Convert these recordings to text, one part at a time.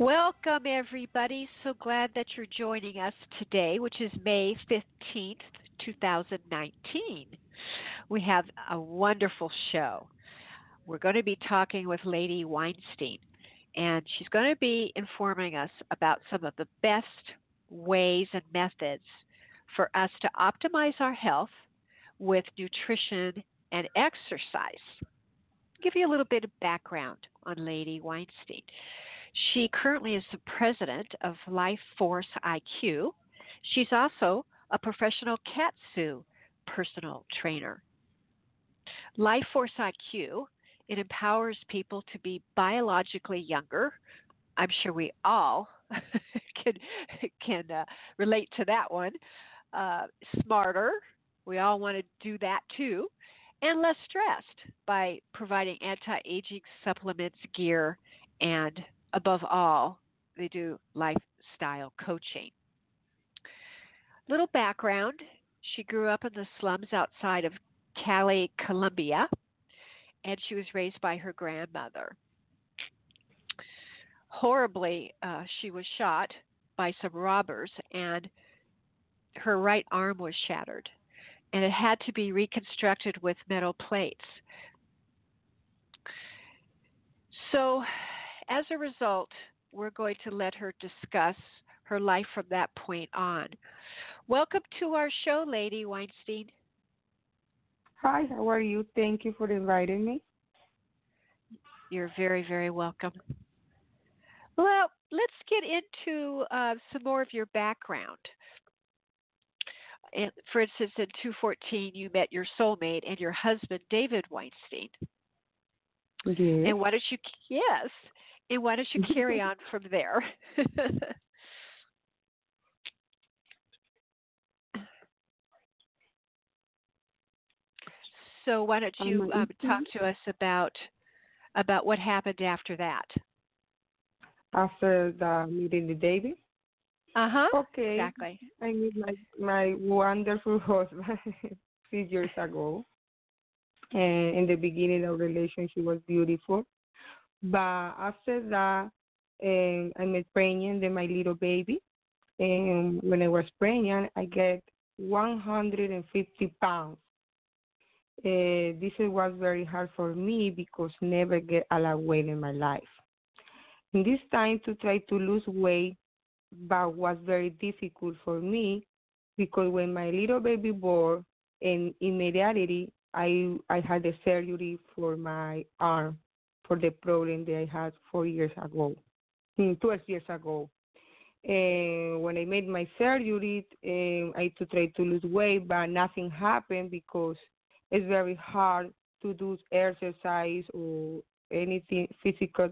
Welcome, everybody. So glad that you're joining us today, which is May 15th, 2019. We have a wonderful show. We're going to be talking with Leidy Weinstein, and she's going to be informing us about some of the best ways and methods for us to optimize our health with nutrition and exercise. Give you a little bit of background on Leidy Weinstein. She currently is the president of Life Force IQ. She's also a professional KAATSU personal trainer. Life Force IQ it empowers people to be biologically younger. I'm sure we all can can uh, relate to that one. Uh, smarter. We all want to do that too, and less stressed by providing anti-aging supplements, gear, and above all, they do lifestyle coaching. Little background: She grew up in the slums outside of Cali, Colombia and she was raised by her grandmother. Horribly, uh, she was shot by some robbers, and her right arm was shattered, and it had to be reconstructed with metal plates. So, as a result, we're going to let her discuss her life from that point on. Welcome to our show, Leidy Weinstein. Hi, how are you? Thank you for inviting me. You're very, very welcome. Well, let's get into uh, some more of your background. And for instance, in 214, you met your soulmate and your husband, David Weinstein. Yes. And why don't you, yes, and why don't you carry on from there? So why don't you um, talk to us about about what happened after that? After the meeting the David. Uh huh. Okay. Exactly. I met my my wonderful husband six years ago, and in the beginning of relationship was beautiful, but after that, um, I met pregnant, then my little baby, and when I was pregnant, I get 150 pounds. Uh, this was very hard for me because never get a lot weight in my life. In this time to try to lose weight, but was very difficult for me because when my little baby born, and immediately I I had the surgery for my arm for the problem that I had four years ago, hmm, twelve years ago. And when I made my surgery, um, I to try to lose weight, but nothing happened because it's very hard to do exercise or anything physical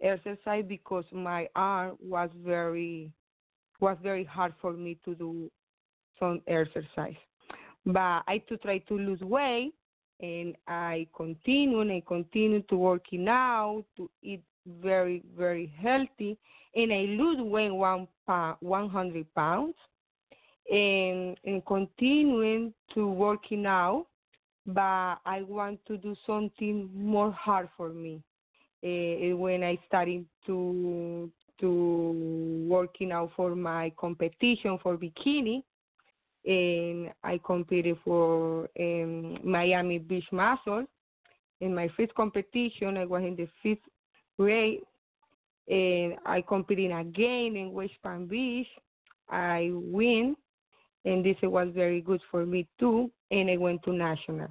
exercise because my arm was very was very hard for me to do some exercise. But I to try to lose weight and I continue and I continue to working out to eat very very healthy and I lose weight one pound, 100 pounds and and continuing to working out but I want to do something more hard for me. Uh, when I started to to working out for my competition for bikini, and I competed for um, Miami Beach Masters. In my fifth competition, I was in the fifth grade, and I competed again in West Palm Beach. I win, and this was very good for me too. And I went to national.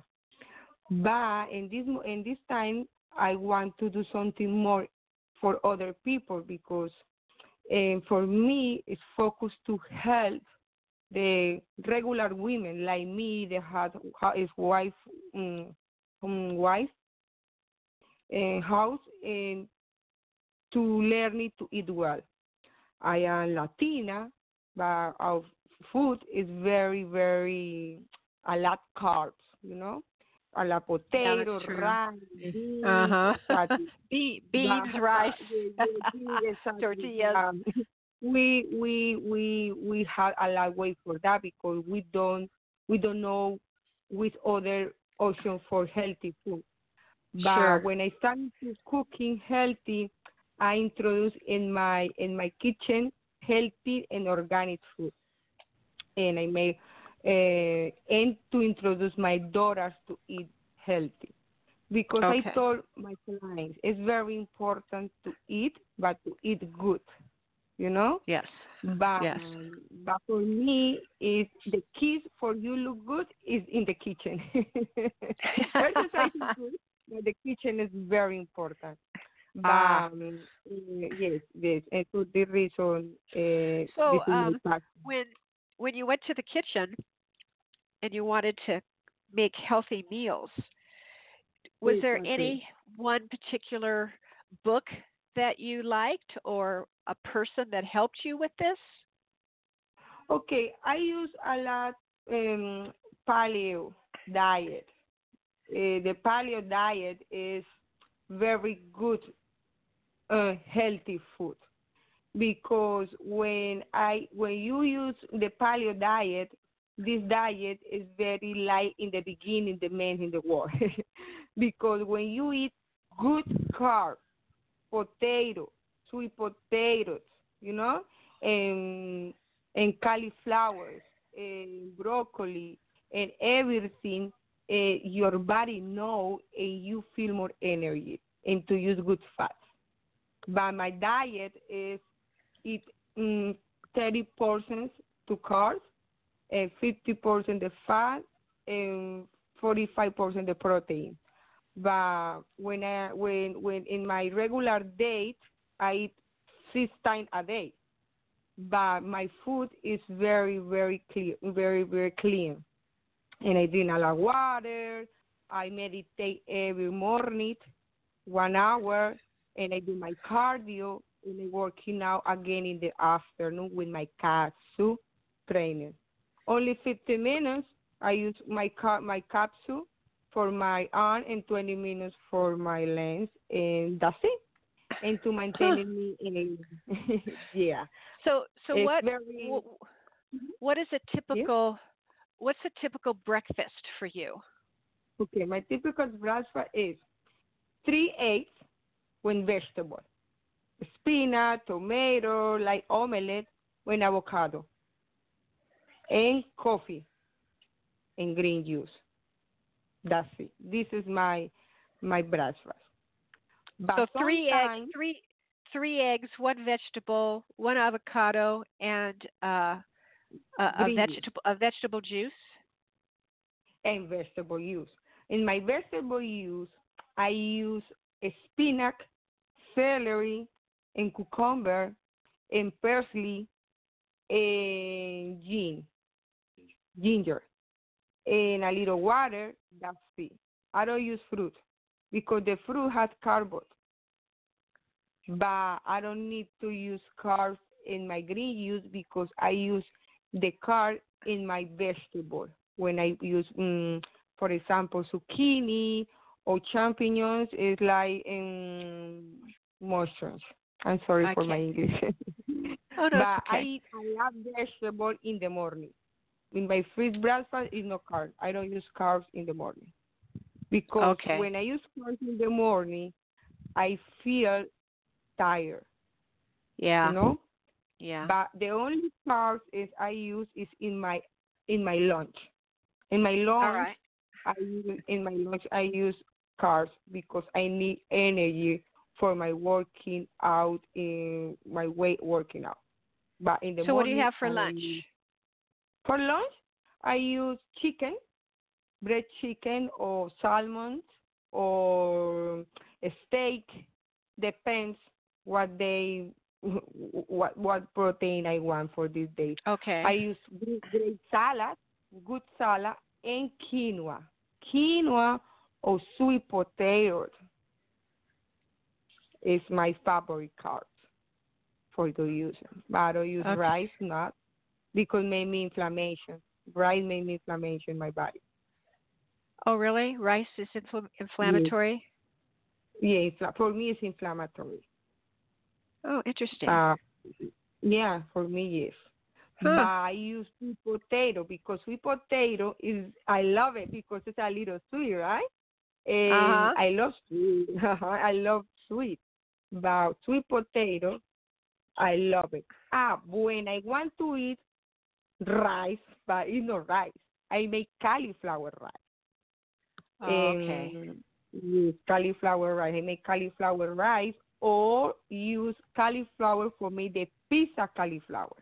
But in this in this time, I want to do something more for other people because and for me it's focused to help the regular women like me that had his wife um, wife and house and to learn it to eat well. I am Latina, but our food is very, very a lot carbs, you know, a la potato, rice, beans, uh-huh. Beans, rice, tortillas. Um, we we we we have a lot way for that because we don't we don't know with other options for healthy food. But sure. when I started cooking healthy, I introduced in my in my kitchen healthy and organic food, and I made uh, and to introduce my daughters to eat healthy because okay. I told my clients it's very important to eat, but to eat good. You know. Yes. But yes. but for me, is the keys for you look good is in the kitchen. Good, but the kitchen is very important. But, Ah. um, yes, yes, and for the reason. Uh, So, this is my um, when when you went to the kitchen and you wanted to make healthy meals, was Yes, there okay. any one particular book that you liked or a person that helped you with this? Okay, I use a lot um, paleo diet. Uh, the paleo diet is very good, uh, healthy food because when I when you use the paleo diet, this diet is very light in the beginning, the man in the world, because when you eat good carbs, potato, sweet potatoes, you know, and and cauliflowers, and broccoli, and everything, uh, your body know and you feel more energy and to use good fats. But my diet is eat mm, 30 portions to carbs, and 50 percent the fat, and 45 percent the protein. But when I when when in my regular date, I eat six times a day. But my food is very very clear, very very clean, and I drink a lot of water. I meditate every morning, one hour, and I do my cardio and I working out again in the afternoon with my Kaatsu training. Only 15 minutes. I use my my Kaatsu for my arm and 20 minutes for my legs, and that's it. And to maintain me in, yeah. So so It's what very- mm-hmm. what is a typical what's a typical breakfast for you? Okay, my typical breakfast is three eggs with vegetable, spinach, tomato, like omelette with avocado, and coffee and green juice. That's it. This is my my breakfast. But so three eggs, three three eggs, one vegetable, one avocado, and uh, a, a vegetable a vegetable juice. and vegetable juice. In my vegetable juice, I use a spinach, celery, and cucumber, and parsley, and gin, ginger, and a little water. That's it. I don't use fruit because the fruit has carbs. But I don't need to use carbs in my green use because I use the carb in my vegetable when I use, um, for example, zucchini or champignons it's like um, mushrooms. I'm sorry for my English. Oh no, but it's I okay. eat a lot vegetable in the morning. In my first breakfast is no carbs. I don't use carbs in the morning because Okay. when I use carbs in the morning, I feel tired. yeah, You know. yeah. But the only carbs is I use is in my in my lunch. In my lunch, All right. I use in my lunch I use carbs because I need energy for my working out in my weight working out. But in the So what do you have for I lunch? For lunch, I use chicken, bread chicken or salmon or steak. Depends what they what what protein I want for this day. Okay. I use great, great salad, good salad, and quinoa. Quinoa or sweet potato is my favorite carb for to use. But I don't use Okay. rice, not because it made me inflammation. Rice made me inflammation in my body. oh, really? Rice is infl- inflammatory? Yeah, for me it's inflammatory. Oh, interesting. Uh, yeah, for me yes. Huh. But I use sweet potato because sweet potato is I love it because it's a little sweet, right? And Uh-huh. I love sweet. I love sweet. But sweet potato, I love it. Ah, when I want to eat rice, but it's not rice. I make cauliflower rice. oh, okay. And use cauliflower rice. I make cauliflower rice or use cauliflower for me the pizza cauliflower.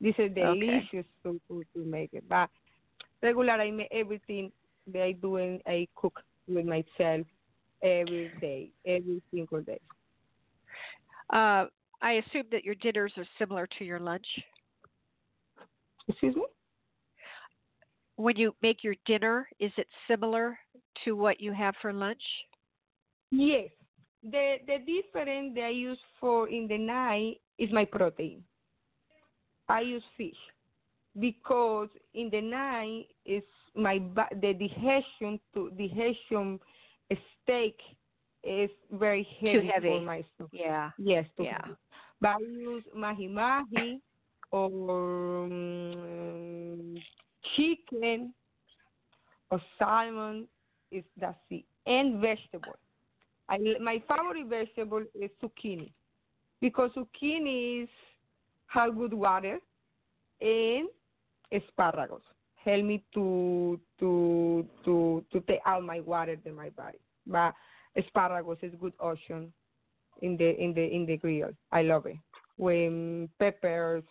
This is delicious to, to to make it. But regular I make everything that I do and I cook with myself every day, every single day. Uh, I assume that your dinners are similar to your lunch. Excuse me? When you make your dinner, is it similar to what you have for lunch? Yes. The the difference that I use for in the night is my protein. I use fish because in the night is my the digestion to digestion steak is very heavy, heavy. for my stomach. Yeah. Yes, too Yeah. heavy. But I use mahi mahi or um, chicken or salmon is that's it. And vegetable. I my favorite vegetable is zucchini because zucchini is have good water and asparagus help me to to to to take out my water in my body. But asparagus is good option in the in the in the grill. I love it. When peppers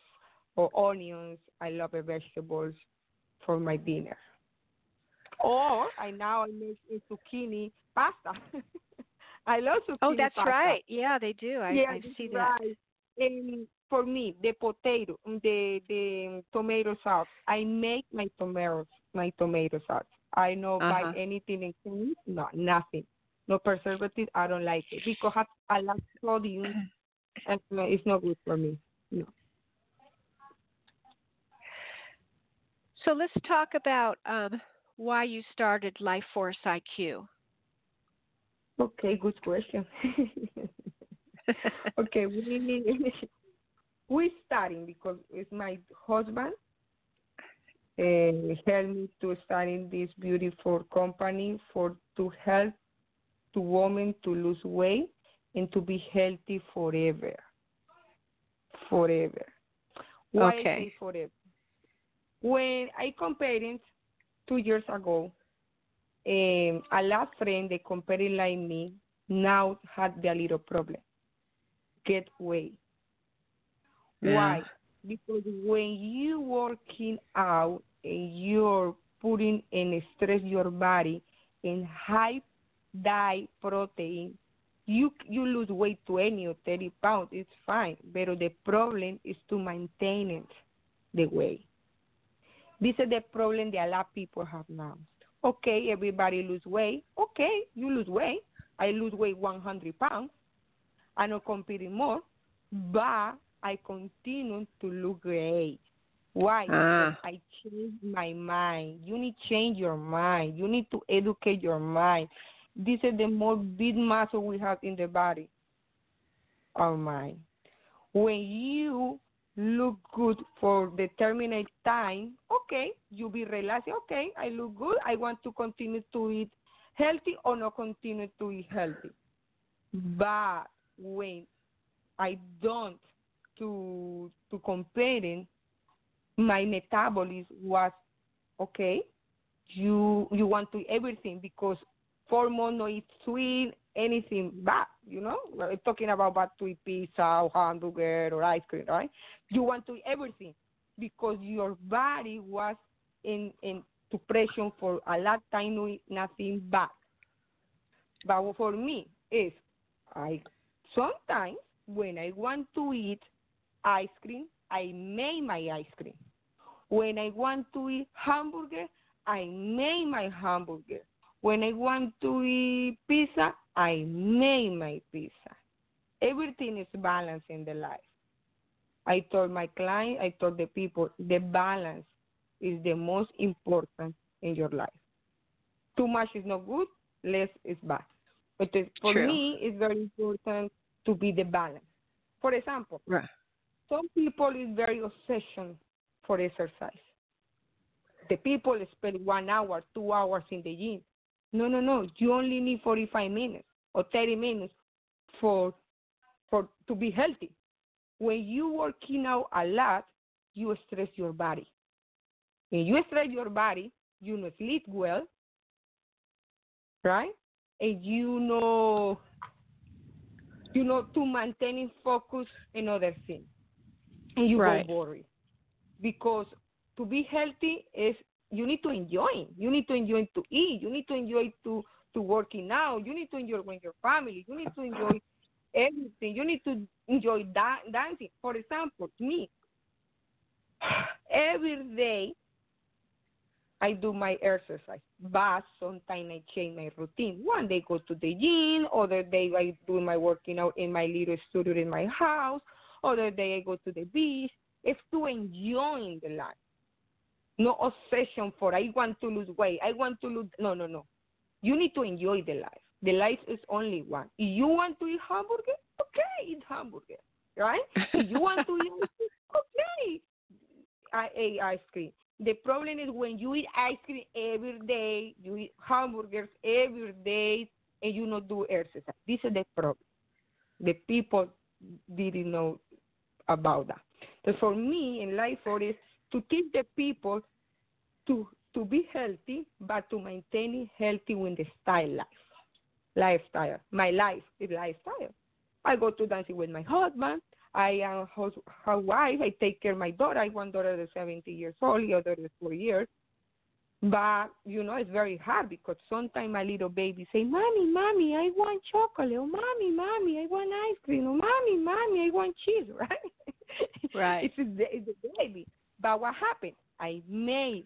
or onions, I love the vegetables for my dinner. Or I now I make a zucchini pasta. I love zucchini Oh, that's pasta. right. Yeah, they do. I, yeah, I see that. right. And for me, the potato, the the tomato sauce. I make my tomatoes, my tomato sauce. I know Uh-huh. buy anything in cans. No, nothing. No preservative. I don't like it because lot of sodium, and it's not good for me. No. So let's talk about um, why you started Life Force IQ. Okay, good question. okay, we we starting because it's my husband and helped me to start in this beautiful company for to help to women to lose weight and to be healthy forever. Forever. Why Okay. forever? When I compared it two years ago, um, a last friend they compared like me now had the little problem. Get weight. Why? Because when you working out and you're putting in stress your body in high diet protein, you you lose weight 20 or 30 pounds. It's fine, but the problem is to maintain it, the weight. This is the problem that a lot of people have now. Okay, everybody lose weight. Okay, you lose weight. I lose weight 100 pounds. I'm not competing more, but I continue to look great. Why? Ah. I changed my mind. You need to change your mind. You need to educate your mind. This is the more big muscle we have in the body, our mind. When you look good for determined time, okay, you be relaxed. Okay, I look good. I want to continue to eat healthy or not continue to eat healthy. But when I don't to to comparing, my metabolism was okay. You you want to eat everything because four months no eat sweet anything bad. You know, we're talking about bad to eat pizza or hamburger or ice cream, right? You want to eat everything because your body was in in depression for a lot time doing nothing back. But for me, is I sometimes when I want to eat ice cream, I make my ice cream. When I want to eat hamburger, I make my hamburger. When I want to eat pizza, I make my pizza. Everything is balanced in the life. I told my client, I told the people, the balance is the most important in your life. Too much is not good, less is bad. But for True. me, it's very important to be the balance. For example, Right. some people is very obsession for exercise. The people spend one hour, two hours in the gym. No, no, no. You only need 45 minutes or 30 minutes for for to be healthy. When you working out a lot, you stress your body. When you stress your body, you not sleep well, right? And you know, you know, to maintaining focus and other things, and you Right. go worried because to be healthy is you need to enjoy. You need to enjoy to eat. You need to enjoy to to working out. You need to enjoy with your family. You need to enjoy everything. You need to enjoy da- dancing. For example, me, every day I do my exercise, but sometimes I change my routine. One day go to the gym, other day I do my working out in my little studio in my house, other day I go to the beach. It's to enjoy the life. No obsession for I want to lose weight. I want to lose no no no. You need to enjoy the life. The life is only one. If you want to eat hamburger, okay, eat hamburger. Right? If you want to eat ice cream, okay. I ate ice cream. The problem is when you eat ice cream every day, you eat hamburgers every day, and you not do exercise. This is the problem. The people didn't know about that. So for me in life, for is to teach the people to to be healthy, but to maintain healthy with the style life, lifestyle. My life is lifestyle. I go to dancing with my husband. I am house, housewife. I take care of my daughter. I have one daughter that's 70 years old, the other is four years. But, you know, it's very hard because sometimes my little baby say, Mommy, Mommy, I want chocolate. Oh, Mommy, Mommy, I want ice cream. Oh, Mommy, Mommy, I want cheese, right? Right. it's, a, it's a baby. But what happened? I made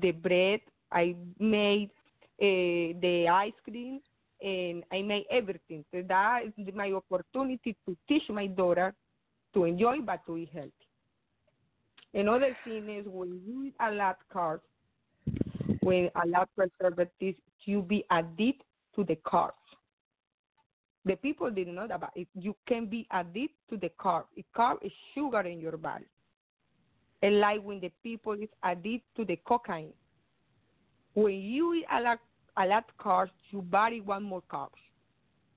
the bread, I made uh, the ice cream, and I made everything. So that is my opportunity to teach my daughter to enjoy but to eat healthy. Another thing is when you eat a lot carbs, when a lot preservatives, you be addicted to the carbs. The people didn't know but it, you can be addicted to the carb. The carb is sugar in your body. And like when the people is addicted to the cocaine. When you eat a lot, a lot of carbs, your body want more carbs.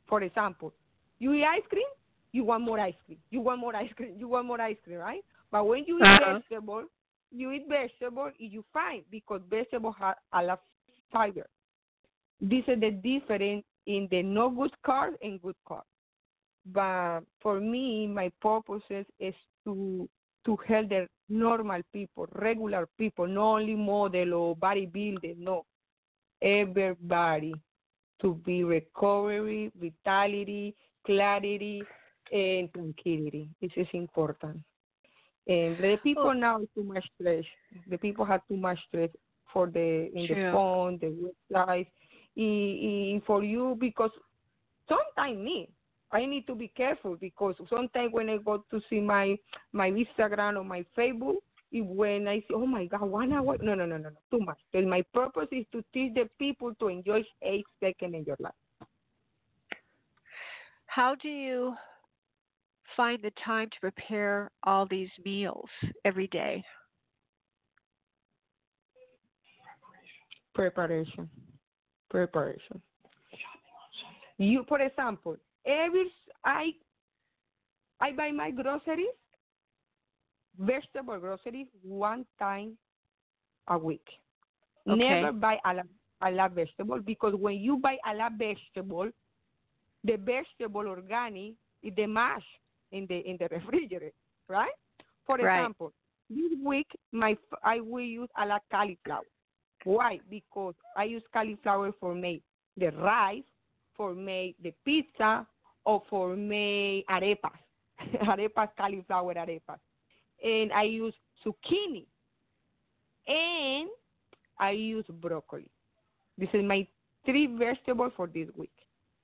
For example, you eat ice cream, you want more ice cream. You want more ice cream. You want more ice cream, right? But when you eat Uh-huh. vegetable, you eat vegetable, you find because vegetable have a lot of fiber. This is the difference in the no good carbs and good carbs. But for me, my purpose is, to to help the normal people, regular people, not only model or bodybuilder, no, everybody to be recovery, vitality, clarity, and tranquility. This is important. And the oh. people now too much stress. The people have too much stress for the in True. the phone, the website, i- for you because sometimes me, I need to be careful because sometimes when I go to see my my Instagram or my Facebook, if when I say, oh my God, one hour, no, no, no, no, no, too much. Because my purpose is to teach the people to enjoy eight seconds in your life. How do you find the time to prepare all these meals every day? Preparation, preparation. You, for example, every I I buy my groceries, vegetable groceries, one time a week. Okay. Never buy a lot, a lot vegetable because when you buy a lot vegetable, the vegetable organic is the mash in the in the refrigerator, right? For Right. example, this week my I will use a la cauliflower. Why? Because I use cauliflower for make the rice, for make the pizza, or for make arepas, arepas cauliflower arepas, and I use zucchini, and I use broccoli. This is my three vegetables for this week,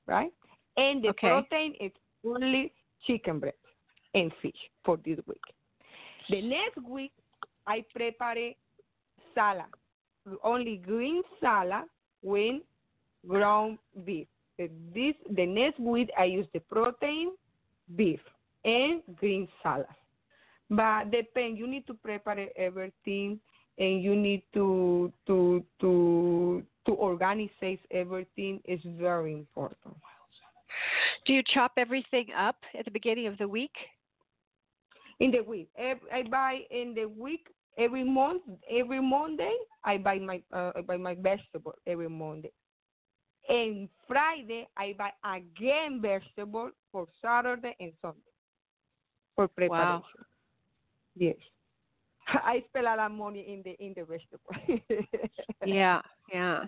right? And the Okay. protein is only chicken breast and fish for this week. The next week, I prepare salad, only green salad with ground beef. This the next week I use the protein, beef, and green salad. But depend, you need to prepare everything, and you need to to to to organize everything. is very important. Do you chop everything up at the beginning of the week? in the week. I buy in the week every month. Every Monday, I buy my uh, I buy my vegetable every Monday. And Friday, I buy again vegetable for Saturday and Sunday for preparation. Yes, I spend a lot of money in the in the vegetable. Yeah, yeah.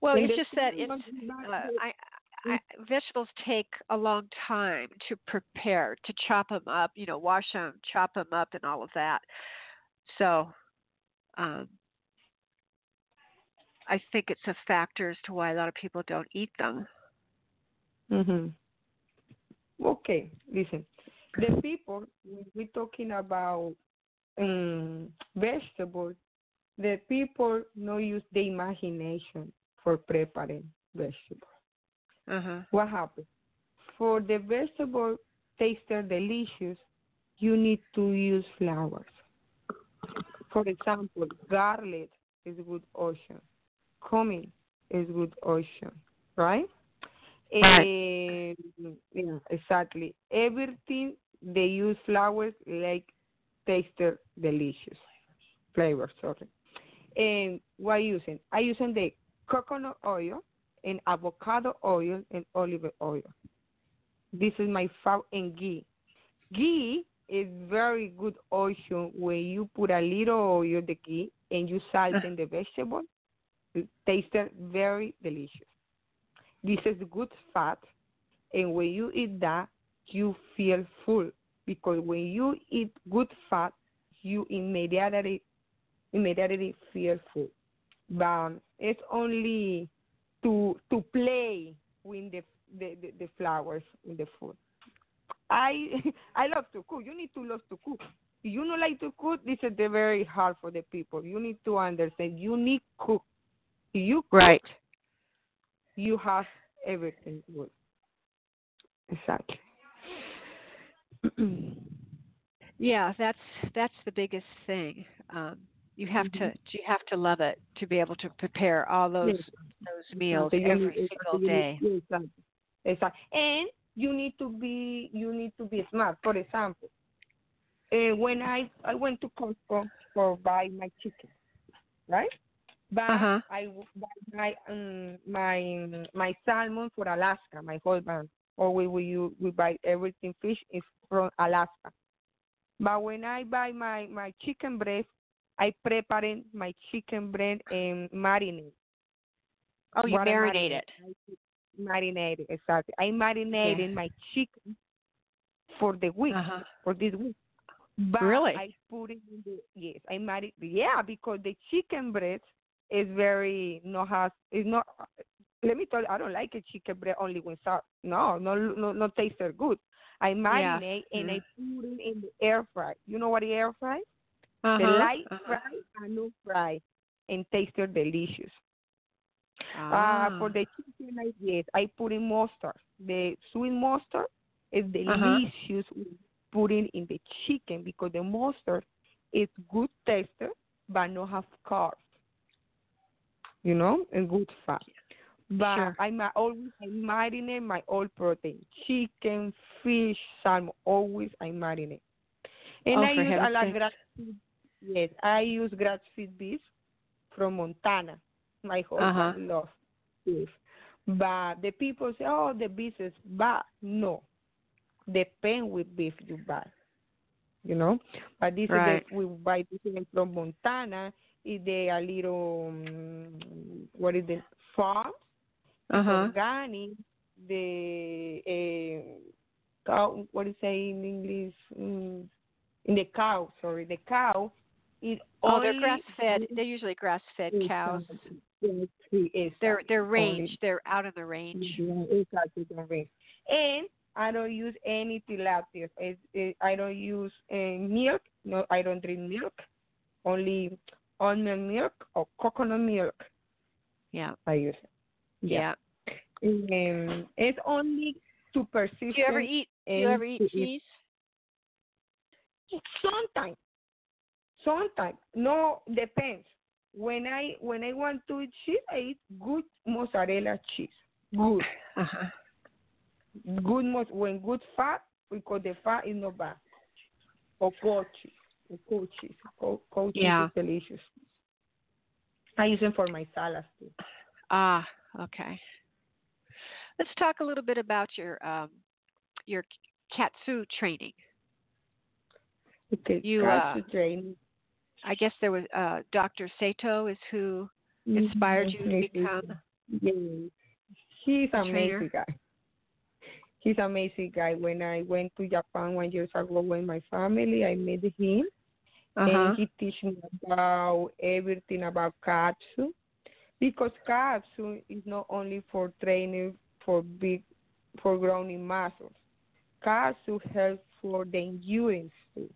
Well, it's just that it's months we buy uh, I, I, vegetables take a long time to prepare, to chop them up, you know, wash them, chop them up, and all of that. So, um, I think it's a factor as to why a lot of people don't eat them. hmm Okay, listen. The people we're talking about um, vegetables, the people no use the imagination for preparing vegetables. Uh-huh. What happens? For the vegetable taster delicious, you need to use flowers. For example, garlic is good option. Cumin is good option, right? Yeah, exactly. Everything they use flowers like taster delicious flavor. Sorry. And what using? I using the coconut oil and avocado oil and olive oil. This is my favorite and ghee. Ghee is very good option when you put a little oil the ghee and you salt in the vegetable. It tastes very delicious. This is good fat, and when you eat that, you feel full because when you eat good fat, you immediately immediately feel full. But it's only to to play with the the, the, the flowers in the food. I I love to cook. You need to love to cook. If you don't like to cook, this is the very hard for the people. You need to understand. You need cook. If you cook, Right. you have everything good. Exactly. Yeah, that's that's the biggest thing. Um, you have to you have to love it to be able to prepare all those Yes. those meals. Every need- single. Day. need- Exactly. Exactly. And you need to be you need to be smart. For example, uh, when I I went to Costco for buy my chicken, right? But Uh-huh. I w- buy my um, my my salmon for Alaska, my husband. Or we we you we buy everything fish is from Alaska. But when I buy my my chicken breast, I prepare my chicken breast and marinate. Oh, you What I marinate it. Marinated, exactly. I marinated my chicken for the week, Uh-huh. for this week. But Really? I put it in the yes, I marinate. Yeah, because the chicken breast is very no has is not. Let me tell you, I don't like a chicken breast only when salt. No, no, no, no taste are good. I marinate and I put it in the air fry. You know what the air fry? Uh-huh. The light uh-huh. fry and no fry, and taste are delicious. Ah. Uh, for the chicken, I, yes, I put in mustard. The sweet mustard is Uh-huh. delicious putting in the chicken because the mustard is good taster but not have carbs. You know, and good fat. But Sure. I'm always I marinate my all protein: chicken, fish, salmon. Always I marinate. And Oh, I use a sakes. grass Yes, I use grass fed beef from Montana. My husband Uh-huh. loves beef. But the people say, oh, the beef is bad. No. Depend with beef you buy. you know. But this right. is the, we buy this from Montana. Is they a little um, what is the farm? Uh-huh. Organic. The uh, cow. What do you say in English? Mm, in the cow. Sorry, the cow. It oh, they're grass fed. They're usually grass fed cows. They're they're range. They're out in the range. Exactly, the range. And I don't use any tilapia. I don't use uh, milk. No, I don't drink milk. Only almond milk or coconut milk. Yeah. I use it. Yeah. yeah. Um, it's only to persist. Do you ever eat? Do you ever eat cheese? Sometimes. Sometimes. No, depends. When I when I want to eat cheese, I eat good mozzarella cheese. Good. Uh-huh good most when good fat because the fat is not bad. Or goat cheese. Or goat cheese. Goat, goat yeah. cheese is delicious. I use them for my salads too. Ah, okay. Let's talk a little bit about your um, your Kaatsu training. Okay, you, Kaatsu uh, training. I guess there was uh, Dr. Sato is who inspired mm-hmm. you to become. Yes. He's an amazing guy he's an amazing guy. When I went to Japan one years ago with my family, I met him, uh-huh. and he teach me about everything about Kaatsu, because Kaatsu is not only for training for big, for growing muscles. Kaatsu helps for the endurance too,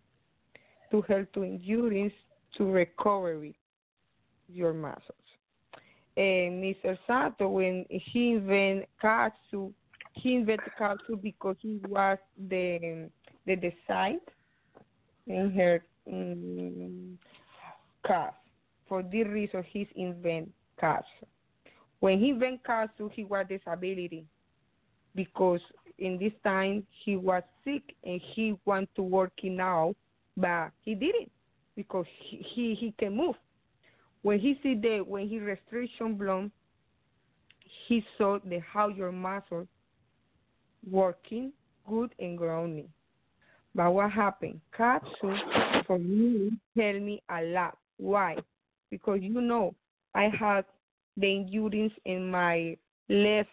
to help to endurance to recovery your muscles. And Mr. Sato, when he invented Kaatsu, he invented culture because he was the the design in her um, cast. For this reason, he invented When he invented Kaatsu, he was disability because in this time he was sick and he want to work now, but he didn't because he, he, he can move. When he see the when he restriction blown, he saw the how your muscle working, good and growing. But what happened? Kaatsu for me tell me a lot. Why? Because you know I had the injuries in my left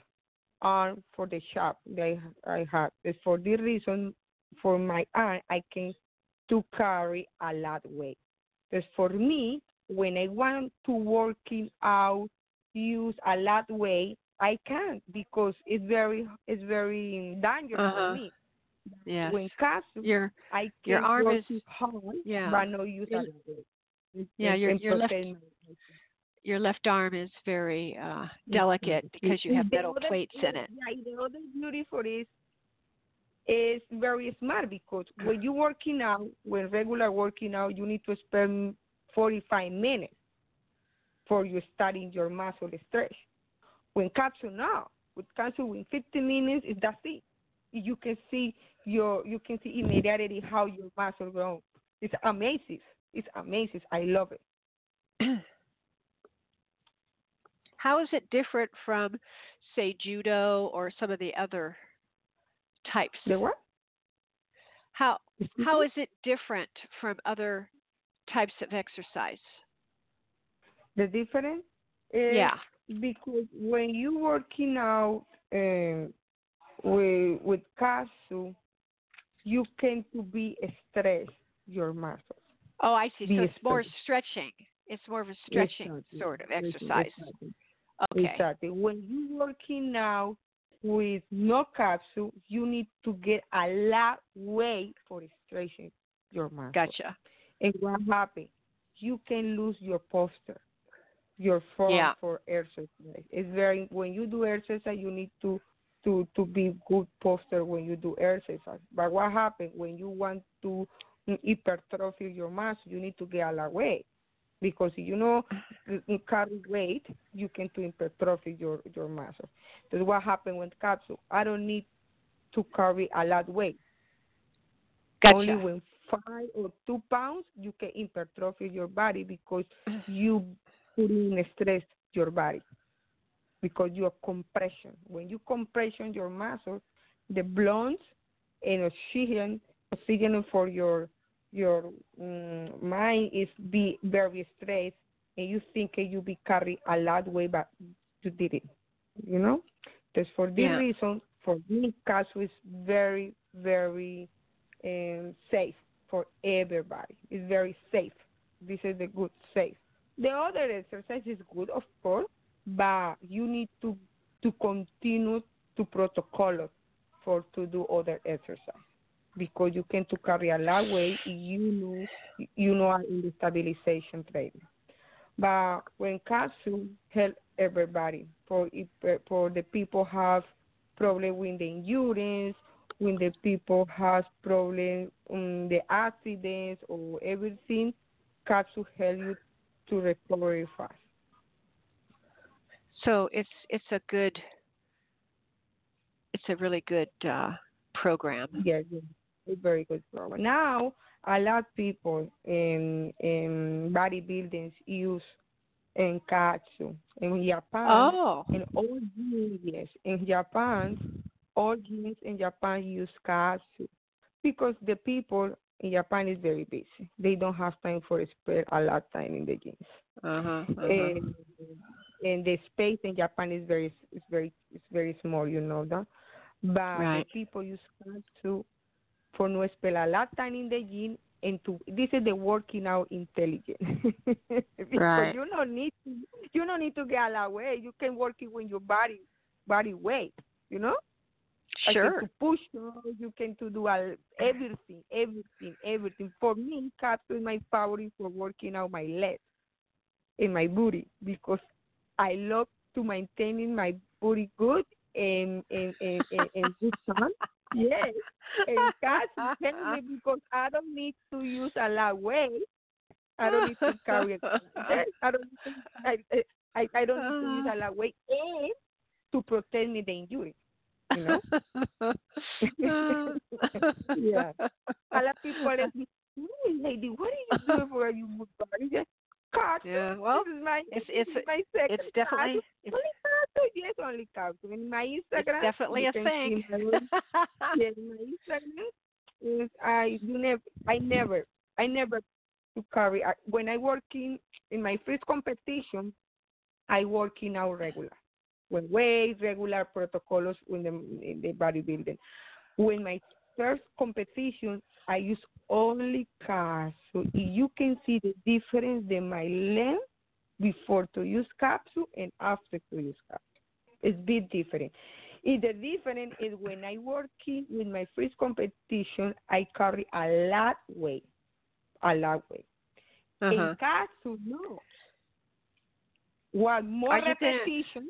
arm for the shop that I had. It's for this reason, for my arm, I can to carry a lot weight. Because for me, when I want to working out, use a lot weight, I can't because it's very it's very dangerous uh-huh. for me. Yeah. When Kaatsu, your I your arm is hard, yeah. but no use your, Yeah, your your left your left arm is very uh delicate because you have metal plates in it. Yeah, the other beauty for this is very smart because when you're working out, when regular working out, you need to spend 45 minutes for you starting your muscle stretch. When Kaatsu now, with Kaatsu in 15 minutes, is that's it. You can see your you can see immediately how your muscle grows. It's amazing. It's amazing. I love it. how is it different from, say, judo or some of the other types? The what? How how is it different from other types of exercise? The difference is yeah because when you working out um, with with Kaatsu, you tend to be stressed your muscles. Oh, I see. Be so it's more stretching. It's more of a stretching exactly. sort of exercise. Exactly. Okay. Exactly. When you're working now with no Kaatsu, you need to get a lot weight for stretching your muscles. Gotcha. And what happens? You can lose your posture your form yeah. for exercise. It's very when you do exercise, you need to to to be good posture when you do exercise. But what happens when you want to mm, hypertrophy your muscle? You need to get a lot of weight because you know ah. you carry weight, you can to hypertrophy your your muscle. That's what happens with Kaatsu. I don't need to carry a lot of weight. Gotcha. Only when five or two pounds, you can hypertrophy your body because you putting stress your body because you are compression. When you compression your muscles, the blood and oxygen, oxygen for your your um, mind is be very stressed and you think you be carry a lot weight, but you did it. You know, because for this Yeah. reason, for me, Kaatsu is very, very um, safe for everybody. It's very safe. This is the good safe. The other exercise is good, of course, but you need to to continue to protocol for to do other exercise because you can to carry a lot weight. You know, you know, are in the stabilization training. But when Kaatsu help everybody for if, for the people have problem with the endurance, when the people has problem um, the accidents or everything, Kaatsu help you to recover fast. So it's it's a good it's a really good uh, program. Yes, yes, very good program. Now, a lot of people in in bodybuilding use in Kaatsu in Japan. Oh. In all gyms, yes, in Japan, all gyms in Japan use Kaatsu because the people in Japan is very busy. They don't have time for spend a lot of time in the gyms. Uh-huh. uh-huh. And, and the space in Japan is very is very is very small, you know that. But Right. people use to for no spend a lot time in the gym and to this is the working out intelligent. because Right. you don't need to you don't need to get a lot weight. You can work it with your body body weight, you know? Sure. to push you can to do all, everything, everything, everything. For me, Kaatsu is my favorite for working out my legs and my booty because I love to maintaining my booty good and and and, and, and good sun. Yes, and Kaatsu help me because I don't need to use a lot of weight. I don't need to carry it. I don't need to, I, eh, I I don't need to use a ah. lot of weight and to protect me the injury. You know. yeah. A lot of people ask me, "Hey, Leidy, what are you doing for your good body? Just Yeah, well, this is my, it's- it's- is my second it's definitely it's, only cut. Yes, only cut. In my it's Instagram, definitely you a thing. my, yeah, my Instagram is I never, I never, I never to carry. I, when I working in in my first competition, I working out regular. When weights, regular protocols in the in the bodybuilding. When my first competition, I use only cars. So you can see the difference in my length before to use Kaatsu and after to use Kaatsu. It's bit different. It, the difference is when I working with my first competition, I carry a lot weight, a lot weight. uh-huh. In Kaatsu, no. One more Are you gonna- repetition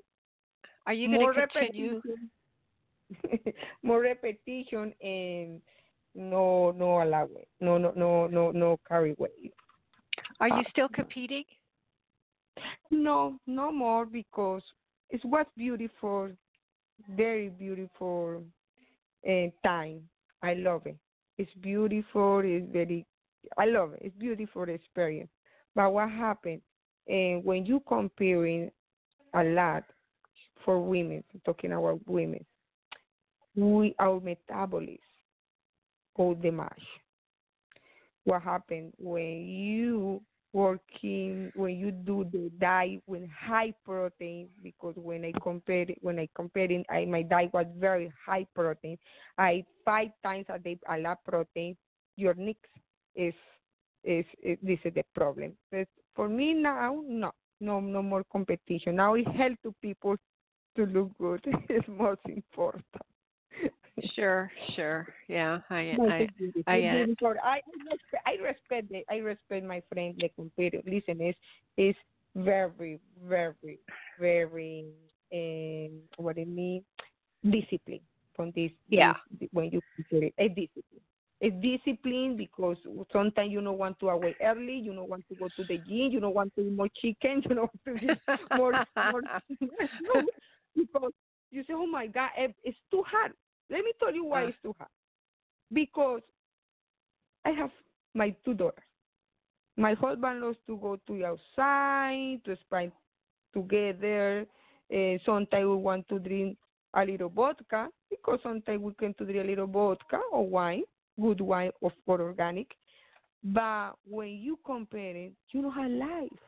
Are you going more to continue? repetition, more repetition, and no, no allow it. No, no, no, no, no carry weight. Are you uh, still competing? No, no more because it was beautiful, very beautiful uh, time. I love it. It's beautiful. It's very, I love it. It's beautiful experience. But what happened? And when you comparing a lot for women, talking about women, we our metabolism go the mash. What happened when you working when you do the diet with high protein because when I compared when I compared it I my diet was very high protein. I five times a day a lot protein. Your nicks is is, is this is the problem. But for me now no no no more competition. Now it help to people to look good. it's most important. Sure, sure. Yeah, I, No, I, it's. I It's get it. beautiful. I I respect, I respect the, I respect my friend the computer. Listen, is is very very very um, what I mean discipline from this. Yeah. this- when you compare it, a discipline. It's discipline because sometimes you don't want to awake early, you don't want to go to the gym, you don't want to eat more chicken, you don't want to eat more, more no, because you say, oh my God, eh, it's too hard. Let me tell you why Uh. it's too hard. Because I have my two daughters. My husband loves to go to the outside to spend together. Uh, sometimes we want to drink a little vodka because sometimes we can to drink a little vodka or wine, good wine of or organic. But when you compare it, you don't have life.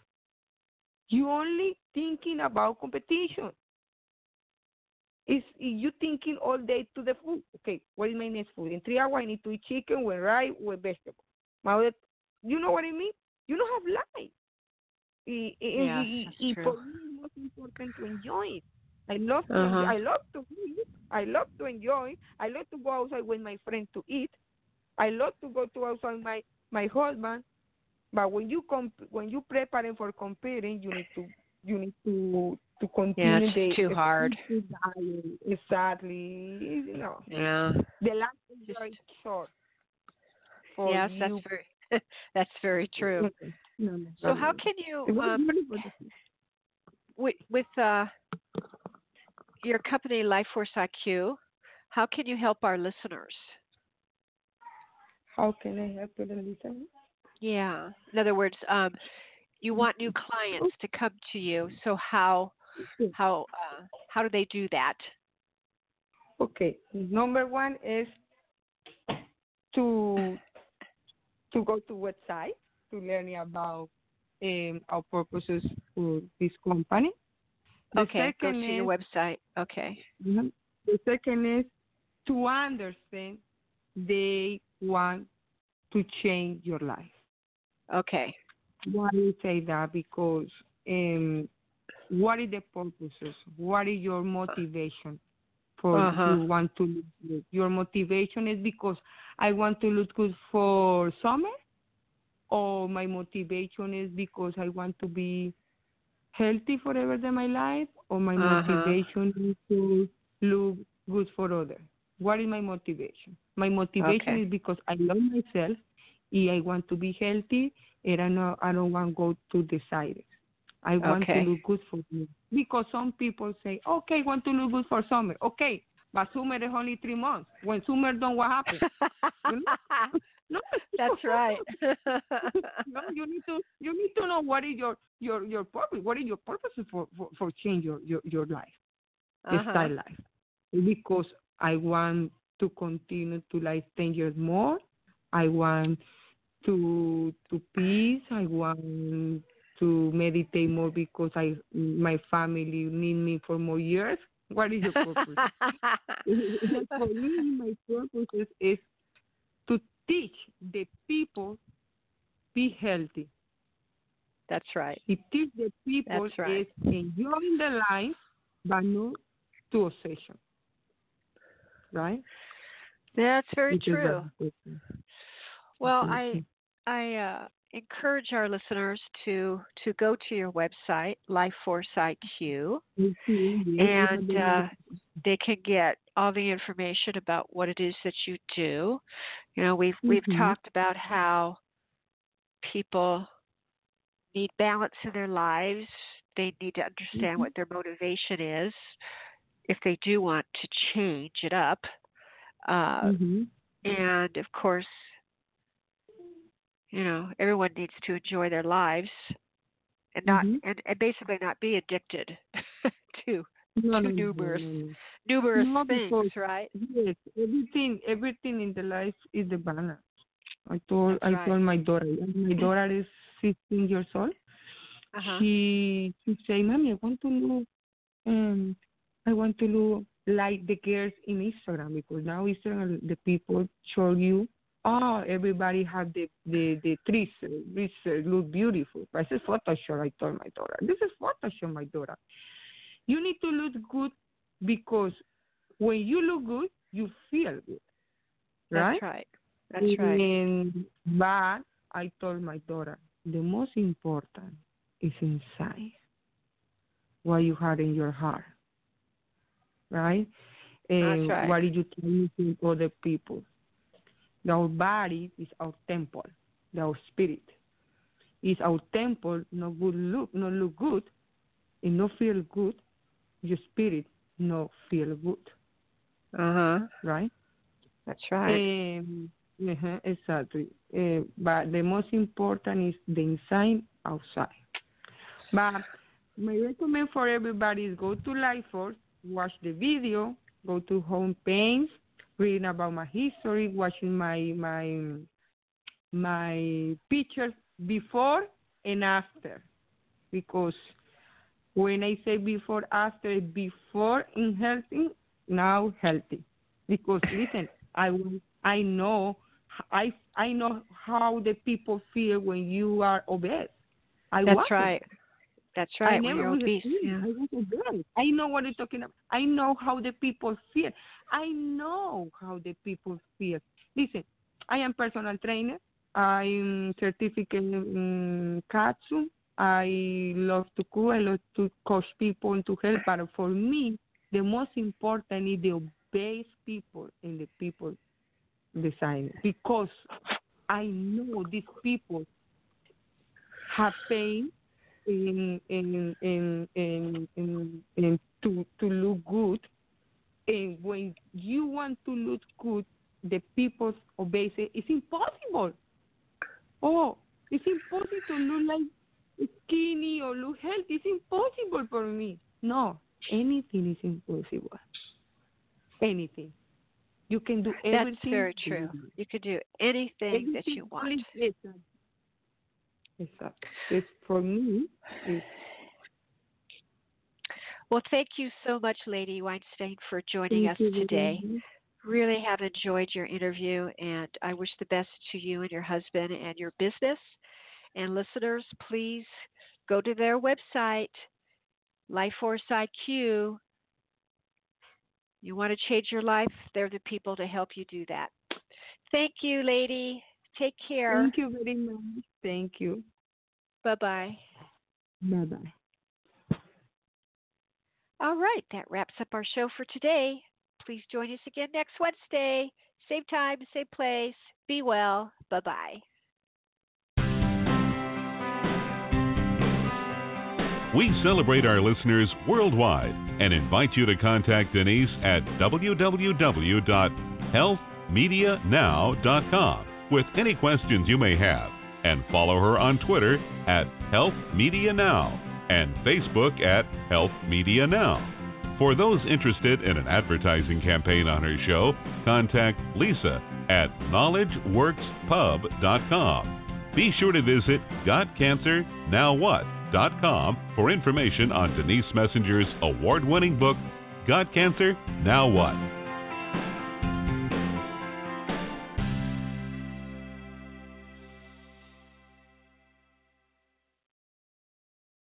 You only thinking about competition. Is you thinking all day to the food? Okay, what is my next food? In three hours, I need to eat chicken with rice with vegetables vegetable. You know what I mean? You don't have life. Y, that's y true. por mí es most important to enjoy it. I love to, Uh-huh. I love to eat. I love to enjoy. I love to go outside with my friends to eat. I love to go to outside my my husband. But when you comp- when you preparing for competing, you need to you need to to continue it's the too the hard. Exactly. You know, Yeah. the life is Just- very short. For yes, you. that's very that's very true. No, no, So no, how can you um, beautiful to see. with with uh, your company Life Force IQ, how can you help our listeners? How can I help you, listen? Yeah. In other words, um, you want new clients to come to you. So how. How uh, how do they do that? Okay. Number one is to to go to website to learn about um, our purposes for this company. The okay, go to second your website. Okay. Mhm. The second is to understand they want to change your life. Okay. Why do you say that? Because um, what is the purposes? What is your motivation for Uh-huh. you want to look good? Your motivation is because I want to look good for summer, or my motivation is because I want to be healthy forever in my life, or my Uh-huh. motivation is to look good for others. What is my motivation? My motivation Okay. is because I love myself, and I want to be healthy, and I know I don't want to go to the side. I want Okay. to look good for me. Because some people say, okay, I want to look good for summer. Okay, but summer is only three months. When summer done, what happens? You know? no, That's right. no, you need to you need to know what is your your your purpose. What is your purpose for for, for change your, your your life, Uh-huh. style life? Because I want to continue to live ten years more. I want to to peace. I want to meditate more because I my family need me for more years. What is your purpose? for me, my purpose is, is to teach the people be healthy. That's right. It teach the people That's right. is enjoying the life, but not to obsession. Right? That's very Which is true. what it is. Well. I I uh, encourage our listeners to to go to your website, Life Force IQ. Yes, And, uh, They can get all the information about what it is that you do. You know, we've we've Mhm. talked about how people need balance in their lives. They need to understand Mhm. what their motivation is if they do want to change it up. Uh, Mhm. and of course you know everyone needs to enjoy their lives and not Mhm. and, and basically not be addicted to No, too no, no, numerous no. numerous No, things right Yes, everything everything in the life is the balance. I told That's I right. told my daughter. My daughter is 15 years old. uh-huh. She she say, "Mommy, I want to look, um, I want to look like the girls in Instagram because now Instagram the people show you, oh, everybody have the the the trees, trees look beautiful. But this is Photoshop. I told my daughter, this is Photoshop, my daughter. You need to look good because when you look good, you feel good, right? that's right that's right And but I told my daughter the most important is inside what you have in your heart, right? And right. what did you tell to other people? Our body is our temple, our spirit is our temple. No good look, no look good, and no feel good. Your spirit no feel good, uh-huh right? that's right Um, uh exactly. Uh, but the most important is the inside, outside. But my recommend for everybody is go to Life Force, watch the video, go to home page, reading about my history, watching my my my pictures before and after because when I say before after before in healthy now healthy because listen I I know I I know how the people feel when you are obese. I That's right. That's right. I never was obese. Yeah. I was obese. I know what you're talking about. I know how the people feel. I know how the people feel. Listen, I am personal trainer. I'm certificate in Kaatsu. I love to cook. I love to coach people and to help. But for me, the most important is the obese people and the people design because I know these people have pain in in in in in, in to to look good. And when you want to look good the people's obesity it's impossible. Oh it's impossible to look like skinny or look healthy. It's impossible for me. No anything is impossible. Anything. You can do everything. That's very true. You can do anything, anything that you want. It's for me. It's well, thank you so much, Leidy Weinstein, for joining Thank us today. Really have enjoyed your interview, and I wish the best to you and your husband and your business. And listeners, please go to their website, Life Force IQ, you want to change your life, they're the people to help you do that. Thank you, Leidy. Take care. Thank you very much. Thank you. Bye bye. Bye bye. All right, that wraps up our show for today. Please join us again next Wednesday. Same time, same place. Be well. Bye bye. We celebrate our listeners worldwide and invite you to contact Denise at www.healthmedianow.com with any questions you may have and follow her on Twitter at Health Media Now and Facebook at Health Media Now. For those interested in an advertising campaign on her show, contact Lisa at KnowledgeWorksPub.com. Be sure to visit Got Cancer Now What? com for information on Denise Messenger's award winning book, Got Cancer? Now What?